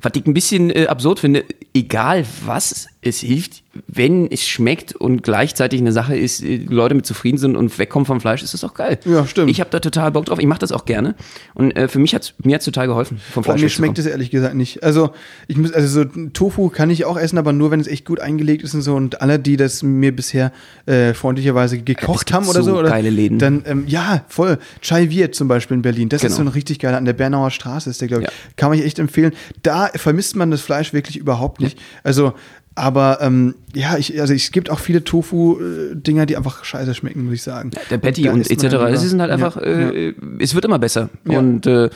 A: Was ich ein bisschen äh, absurd finde, egal was, es hilft, wenn es schmeckt und gleichzeitig eine Sache ist, äh, Leute mit zufrieden sind und wegkommen vom Fleisch, ist das auch geil.
B: Ja, stimmt.
A: Ich habe da total Bock drauf, ich mache das auch gerne und äh, für mich hat's mir hat's total geholfen, vom
B: Boah,
A: Fleisch
B: mir schmeckt es ehrlich gesagt nicht. Also, ich muss, also so Tofu kann ich auch essen, aber nur wenn es echt gut eingelegt ist und so. Und alle, die das mir bisher äh, freundlicherweise gekocht haben oder
A: so
B: so, oder
A: geile Läden.
B: dann ähm, ja, voll. Chai Viet zum Beispiel in Berlin. Das ist
A: Genau.
B: so ein richtig geiler an der Bernauer Straße ist der, glaube ich.
A: Ja.
B: Kann man echt empfehlen. Da vermisst man das Fleisch wirklich überhaupt nicht. Also aber ähm, ja, ich, also es gibt auch viele Tofu-Dinger, die einfach scheiße schmecken, muss ich sagen.
A: der Patty
B: Da
A: und etc. Sie sind halt einfach,
B: Ja,
A: äh, es wird immer besser
B: Ja.
A: und äh,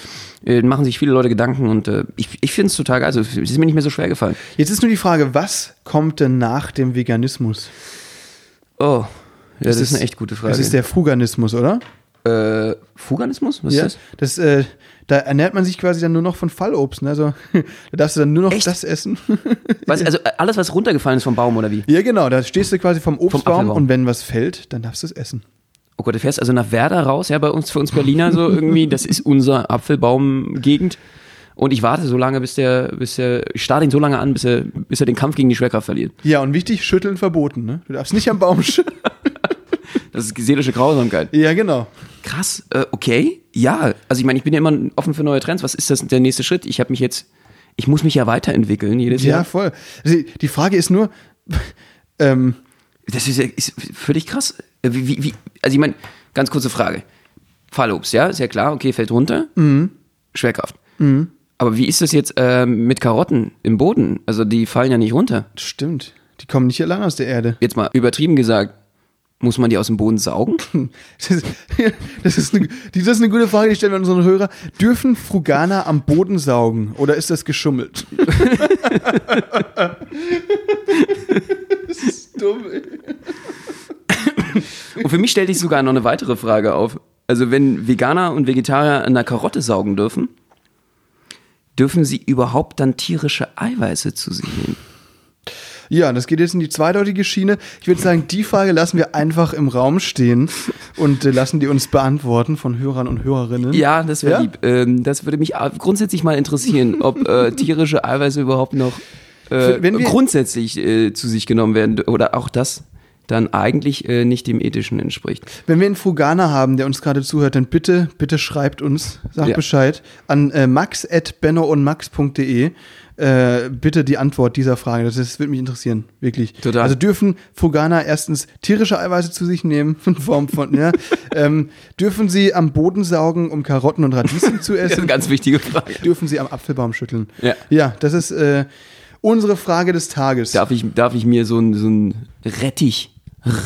A: äh, machen sich viele Leute Gedanken und äh, ich, ich finde es total geil. Also es ist mir nicht mehr so schwer gefallen.
B: Jetzt ist nur die Frage, was kommt denn nach dem Veganismus?
A: Oh, ja, das,
B: Es
A: ist eine echt gute Frage.
B: Das ist der Fruganismus, oder?
A: Äh, Fuganismus? Was
B: ja,
A: ist
B: das, äh, da ernährt man sich quasi dann nur noch von Fallobst. Ne? Also, da darfst du dann nur noch
A: Echt?
B: das essen.
A: das? Was, also äh, alles, was runtergefallen ist vom Baum oder wie?
B: ja, genau. Da stehst du quasi vom Obstbaum
A: Apfelbaum.
B: und wenn was fällt, dann darfst du es essen.
A: Oh Gott, du fährst also nach Werder raus, ja, bei uns, für uns Berliner so irgendwie, das ist unser Apfelbaum-Gegend. Und ich warte so lange, bis der, bis der, ich starte ihn so lange an, bis er, bis er den Kampf gegen die Schwerkraft verliert.
B: Ja, und wichtig, schütteln verboten. Ne? Du darfst nicht am Baum schütteln.
A: Das ist seelische Grausamkeit.
B: ja, genau.
A: Krass, äh, okay. Ja, also ich meine, ich bin ja immer offen für neue Trends. Was ist das der nächste Schritt? Ich habe mich jetzt, ich muss mich ja weiterentwickeln jedes
B: Ja,
A: Jahr.
B: voll. Also, die Frage ist nur, ähm,
A: Das ist, ja- ist völlig krass. Äh, Wie, wie, wie, also ich meine, ganz kurze Frage. Fallobst, ja, ist ja klar, okay, fällt runter. Schwerkraft. Aber wie ist das jetzt äh, mit Karotten im Boden? Also die fallen ja nicht runter.
B: stimmt. Die kommen nicht allein aus der Erde.
A: Jetzt mal übertrieben gesagt, muss man die aus dem Boden saugen?
B: Das ist, das, ist eine, das ist eine gute Frage, die stellen wir unseren Hörer. Dürfen Fruganer am Boden saugen oder ist das geschummelt? das ist dumm, ey.
A: Und für mich stellt sich sogar noch eine weitere Frage auf. Also wenn Veganer und Vegetarier an der Karotte saugen dürfen, dürfen sie überhaupt dann tierische Eiweiße zu sich nehmen?
B: Ja, das geht jetzt in die zweideutige Schiene. Ich würde sagen, die Frage lassen wir einfach im Raum stehen und äh, lassen die uns beantworten von Hörern und Hörerinnen.
A: Ja, das wäre
B: Ja?
A: lieb. Ähm, das würde mich grundsätzlich mal interessieren, ob äh, tierische Eiweiße überhaupt noch äh, grundsätzlich äh, zu sich genommen werden oder auch das dann eigentlich äh, nicht dem Ethischen entspricht.
B: Wenn wir einen Fruganer haben, der uns gerade zuhört, dann bitte, bitte schreibt uns, sagt
A: Ja.
B: Bescheid an äh, max.bennoundmax.de. Äh, bitte die Antwort dieser Frage. Das, das würde mich interessieren, wirklich.
A: Total.
B: Also dürfen Fruganer erstens tierische Eiweiße zu sich nehmen, in Form von, ja, ähm, dürfen sie am Boden saugen, um Karotten und Radieschen zu
A: Das ist
B: essen?
A: eine ganz wichtige Frage.
B: dürfen sie am Apfelbaum schütteln?
A: Ja.
B: Ja, das ist äh, unsere Frage des Tages.
A: Darf ich, darf ich mir so ein, so ein Rettich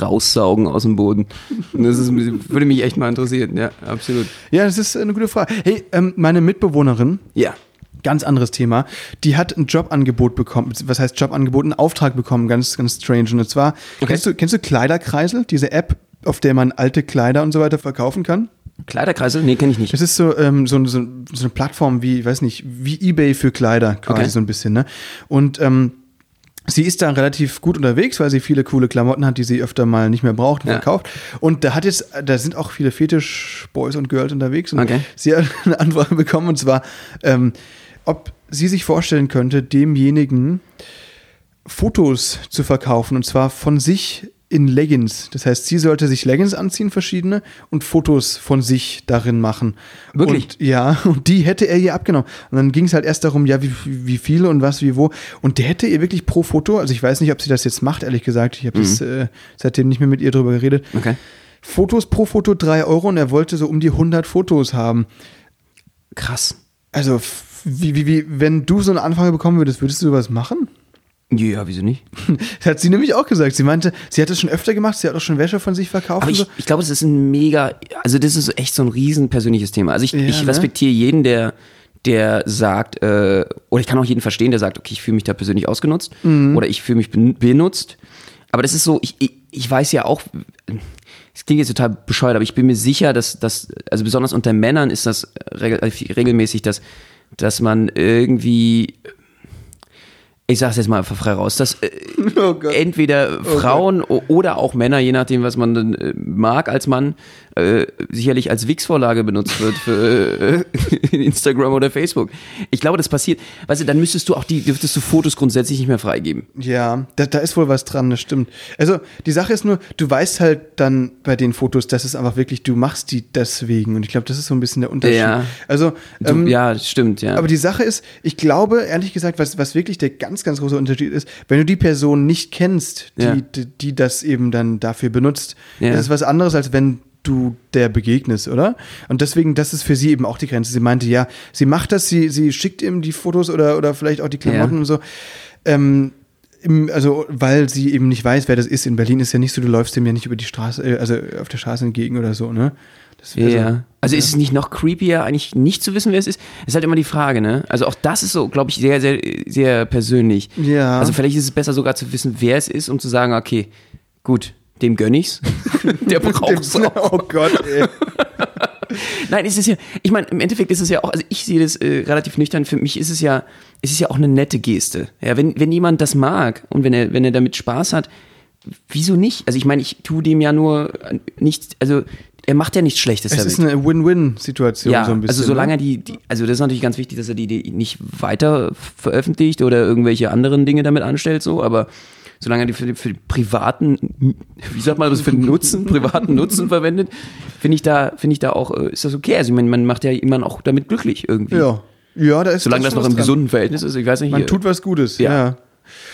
A: raussaugen aus dem Boden? Das ist, würde mich echt mal interessieren. Ja, absolut.
B: Ja, das ist eine gute Frage. Hey, ähm, meine Mitbewohnerin,
A: Ja.
B: Ganz anderes Thema. Die hat ein Jobangebot bekommen. Was heißt Jobangebot? Einen Auftrag bekommen. Ganz, ganz strange. Und zwar,
A: Okay.
B: kennst, du, kennst du Kleiderkreisel? Diese App, auf der man alte Kleider und so weiter verkaufen kann?
A: Kleiderkreisel? Nee, kenne ich nicht.
B: Das ist so, ähm, so, so, so eine Plattform wie, ich weiß nicht, wie Ebay für Kleider quasi
A: Okay.
B: so ein bisschen, ne? Und ähm, sie ist da relativ gut unterwegs, weil sie viele coole Klamotten hat, die sie öfter mal nicht mehr braucht und
A: Ja.
B: verkauft. Und da hat jetzt, da sind auch viele Fetisch-Boys und Girls unterwegs. Und
A: Okay.
B: sie hat eine Anfrage bekommen und zwar, ähm, ob sie sich vorstellen könnte, demjenigen Fotos zu verkaufen und zwar von sich in Leggings. Das heißt, sie sollte sich Leggings anziehen, verschiedene, und Fotos von sich darin machen.
A: Wirklich?
B: Und, ja, und die hätte er ihr abgenommen. Und dann ging es halt erst darum, ja, wie, wie viel und was, wie wo. Und der hätte ihr wirklich pro Foto, also ich weiß nicht, ob sie das jetzt macht, ehrlich gesagt. Ich habe das äh, seitdem nicht mehr mit ihr drüber geredet.
A: Okay.
B: Fotos pro Foto drei Euro und er wollte so um die 100 Fotos haben.
A: Krass.
B: Also, wie, wie, wie, wenn du so eine Anfrage bekommen würdest, würdest du sowas machen?
A: Ja, wieso nicht?
B: Das hat sie nämlich auch gesagt. Sie meinte, sie hat das schon öfter gemacht, sie hat auch schon Wäsche von sich verkauft.
A: Aber ich,
B: so.
A: ich glaube, es ist ein mega, also das ist echt so ein riesen persönliches Thema. Also ich,
B: Ja,
A: ich
B: ne?
A: respektiere jeden, der, der sagt, äh, oder ich kann auch jeden verstehen, der sagt, okay, ich fühle mich da persönlich ausgenutzt
B: Mhm.
A: oder ich fühle mich ben- benutzt. Aber das ist so, ich, ich, ich weiß ja auch, es klingt jetzt total bescheuert, aber ich bin mir sicher, dass, dass also besonders unter Männern ist das regel, regelmäßig, dass, dass man irgendwie ich sag's jetzt mal einfach frei raus, dass äh,
B: Oh
A: entweder Frauen o- oder auch Männer, je nachdem, was man dann äh, mag als Mann, äh, sicherlich als Wix-Vorlage benutzt wird für äh, Instagram oder Facebook. Ich glaube, das passiert. Weißt du, dann müsstest du auch die, dürftest du Fotos grundsätzlich nicht mehr freigeben.
B: Ja, da, da ist wohl was dran, das stimmt. Also, die Sache ist nur, du weißt halt dann bei den Fotos, dass es einfach wirklich, du machst die deswegen. Und ich glaube, das ist so ein bisschen der Unterschied.
A: Ja.
B: Also,
A: Du,
B: ähm,
A: ja, stimmt, ja.
B: Aber die Sache ist, ich glaube, ehrlich gesagt, was, was wirklich der ganz, ganz große Unterschied ist, wenn du die Person nicht kennst, die,
A: Ja.
B: die, die das eben dann dafür benutzt,
A: Ja.
B: das ist was anderes, als wenn du der begegnest, oder? Und deswegen, das ist für sie eben auch die Grenze. Sie meinte, ja, sie macht das, sie, sie schickt ihm die Fotos oder, oder vielleicht auch die Klamotten
A: Ja.
B: und so. Ähm, im, also, weil sie eben nicht weiß, wer das ist. In Berlin ist ja nicht so, du läufst dem ja nicht über die Straße, äh, also auf der Straße entgegen oder so, ne? Das,
A: ja. Also ist es nicht noch creepier, eigentlich nicht zu wissen, wer es ist? Ist halt immer die Frage, ne? Also auch das ist so, glaube ich, sehr, sehr, sehr persönlich.
B: Ja.
A: Also vielleicht ist es besser sogar zu wissen, wer es ist, um zu sagen, okay, gut, dem gönn ich's. Der braucht's auch.
B: Oh Gott, ey.
A: Nein, es ist ja, ich meine, im Endeffekt ist es ja auch, also ich sehe das äh, relativ nüchtern, für mich ist es ja, es ist ja auch eine nette Geste. Ja, wenn, wenn jemand das mag und wenn er, wenn er damit Spaß hat, wieso nicht? Also ich meine, ich tue dem ja nur nichts, also er macht ja nichts Schlechtes
B: Es
A: damit.
B: ist eine Win-Win-Situation
A: ja,
B: so ein bisschen.
A: also solange
B: ne?
A: er die, die, also das ist natürlich ganz wichtig, dass er die, die nicht weiter veröffentlicht oder irgendwelche anderen Dinge damit anstellt, so, aber solange er die für, für privaten, wie sagt man das, für den Nutzen, privaten Nutzen verwendet, finde ich da, finde ich da auch, äh, ist das okay. Also ich meine, man macht ja jemanden auch damit glücklich irgendwie.
B: Ja. Ja, da ist
A: Solange das
B: schon
A: noch im gesunden Verhältnis ist, ich weiß nicht.
B: Man
A: äh,
B: tut was Gutes,
A: Ja.
B: ja.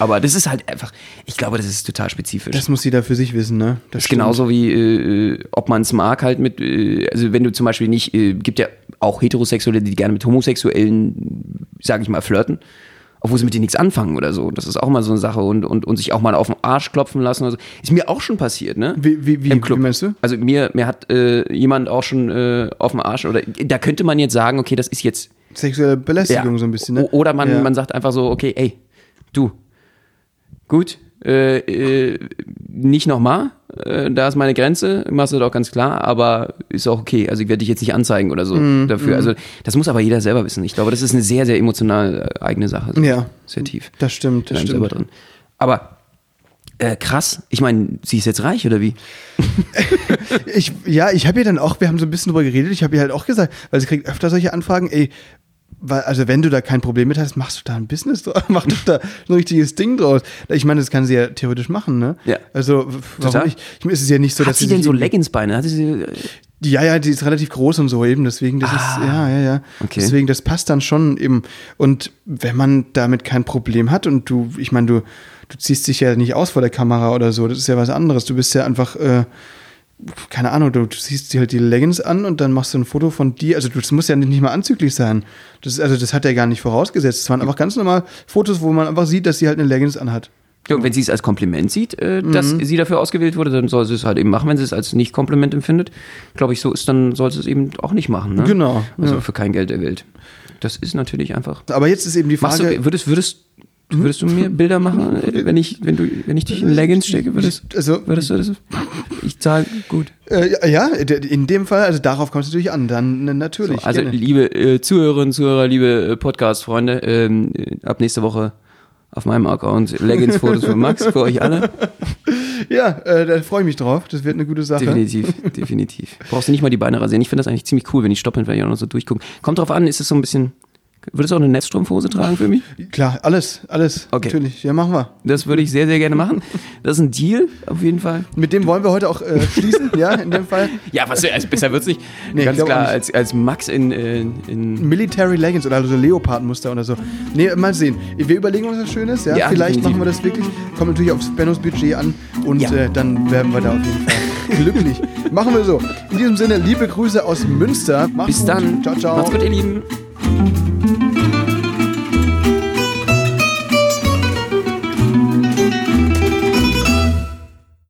A: aber das ist halt einfach, ich glaube, das ist total spezifisch.
B: Das muss jeder für sich wissen, ne?
A: Das ist
B: stimmt.
A: genauso wie, äh, äh, ob man es mag, halt mit, äh, also wenn du zum Beispiel nicht, äh, gibt ja auch Heterosexuelle, die gerne mit Homosexuellen, sage ich mal, flirten, obwohl sie mit denen nichts anfangen oder so. Das ist auch mal so eine Sache und, und, und sich auch mal auf den Arsch klopfen lassen oder so. Ist mir auch schon passiert, ne?
B: Wie, wie, wie,
A: Im Club.
B: wie meinst du?
A: Also mir, mir hat äh, jemand auch schon äh, auf den Arsch oder da könnte man jetzt sagen, okay, das ist jetzt
B: Sexuelle Belästigung so ein bisschen, ne?
A: Oder man,
B: Ja.
A: man sagt einfach so, okay, ey, du, gut, äh, äh, nicht nochmal, äh, da ist meine Grenze, machst du doch ganz klar, aber ist auch okay. Also ich werde dich jetzt nicht anzeigen oder so
B: Mhm,
A: dafür. Also das muss aber jeder selber wissen. Ich glaube, das ist eine sehr, sehr emotional äh, eigene Sache.
B: Ja.
A: Sehr tief.
B: Das stimmt, das stimmt.
A: drin. Aber äh, krass, ich meine, sie ist jetzt reich oder wie?
B: Ich, ja, ich habe ihr dann auch, wir haben so ein bisschen drüber geredet, ich habe ihr halt auch gesagt, weil sie kriegt öfter solche Anfragen, ey, weil, also wenn du da kein Problem mit hast, machst du da ein Business draus, mach doch da ein richtiges Ding draus. Ich meine, das kann sie ja theoretisch machen, ne?
A: Ja.
B: Also, warum
A: Total.
B: nicht? Ich meine, es ist ja nicht so,
A: Hat
B: dass
A: sie denn so Leggingsbeine? Hat sie, äh,
B: Ja, ja, die ist relativ groß und so eben, deswegen, das ist, ja, ja, ja.
A: Ah, okay.
B: Deswegen, das passt dann schon eben. Und wenn man damit kein Problem hat und du, ich meine, du, du ziehst dich ja nicht aus vor der Kamera oder so, das ist ja was anderes. Du bist ja einfach, äh, keine Ahnung, du, du ziehst dir halt die Leggings an und dann machst du ein Foto von dir. Also, das muss ja nicht mal anzüglich sein. Das, also, das hat er gar nicht vorausgesetzt. Es waren einfach ganz normal Fotos, wo man einfach sieht, dass sie halt eine Leggings anhat.
A: Ja, und wenn sie es als Kompliment sieht, äh, dass
B: Mhm.
A: sie dafür ausgewählt wurde, dann soll sie es halt eben machen. Wenn sie es als nicht Kompliment empfindet, glaube ich, so ist, dann soll sie es eben auch nicht machen. Ne?
B: Genau,
A: Also
B: ja.
A: für kein Geld der Welt. Das ist natürlich einfach.
B: Aber jetzt ist eben die Frage.
A: du, würdest, würdest, würdest du mir Bilder machen, wenn ich, wenn du, wenn ich dich in Leggings stecke, würdest,
B: Also,
A: würdest du das? Ich zahle gut.
B: äh, ja, in dem Fall, also darauf kommt es natürlich an. Dann äh, natürlich.
A: Also
B: gerne.
A: liebe äh, Zuhörerinnen, Zuhörer, liebe äh, Podcast-Freunde, ähm, äh, ab nächste Woche auf meinem Account Leggings-Fotos von Max für euch alle.
B: ja, äh, da freue ich mich drauf. Das wird eine gute Sache.
A: Definitiv, definitiv. Brauchst du nicht mal die Beine rasieren. Ich finde das eigentlich ziemlich cool, wenn ich stoppen, wenn ich auch noch so durchgucken. Kommt drauf an, ist es so ein bisschen. Würdest du auch eine Netzstrumpfhose tragen für mich?
B: Klar, alles, alles.
A: Okay.
B: Natürlich. Ja, machen wir.
A: Das würde ich sehr, sehr gerne machen. Das ist ein Deal, auf jeden Fall.
B: Mit dem wollen wir heute auch äh, schließen, ja, in dem Fall.
A: Ja, was also besser wird's nicht.
B: Nee,
A: Ganz klar,
B: nicht.
A: als, als Max in, äh, in
B: Military Leggings oder so Leopardenmuster oder so. Nee, mal sehen. Wir überlegen uns was Schönes, ja.
A: Ja,
B: Vielleicht
A: definitiv.
B: machen wir das wirklich. Kommt natürlich aufs Bennos Budget an und
A: Ja.
B: äh, dann werden wir da auf jeden Fall glücklich. Machen wir so. In diesem Sinne, liebe Grüße aus Münster. Macht's
A: bis
B: gut.
A: dann.
B: Ciao, ciao.
A: Macht's gut, ihr Lieben.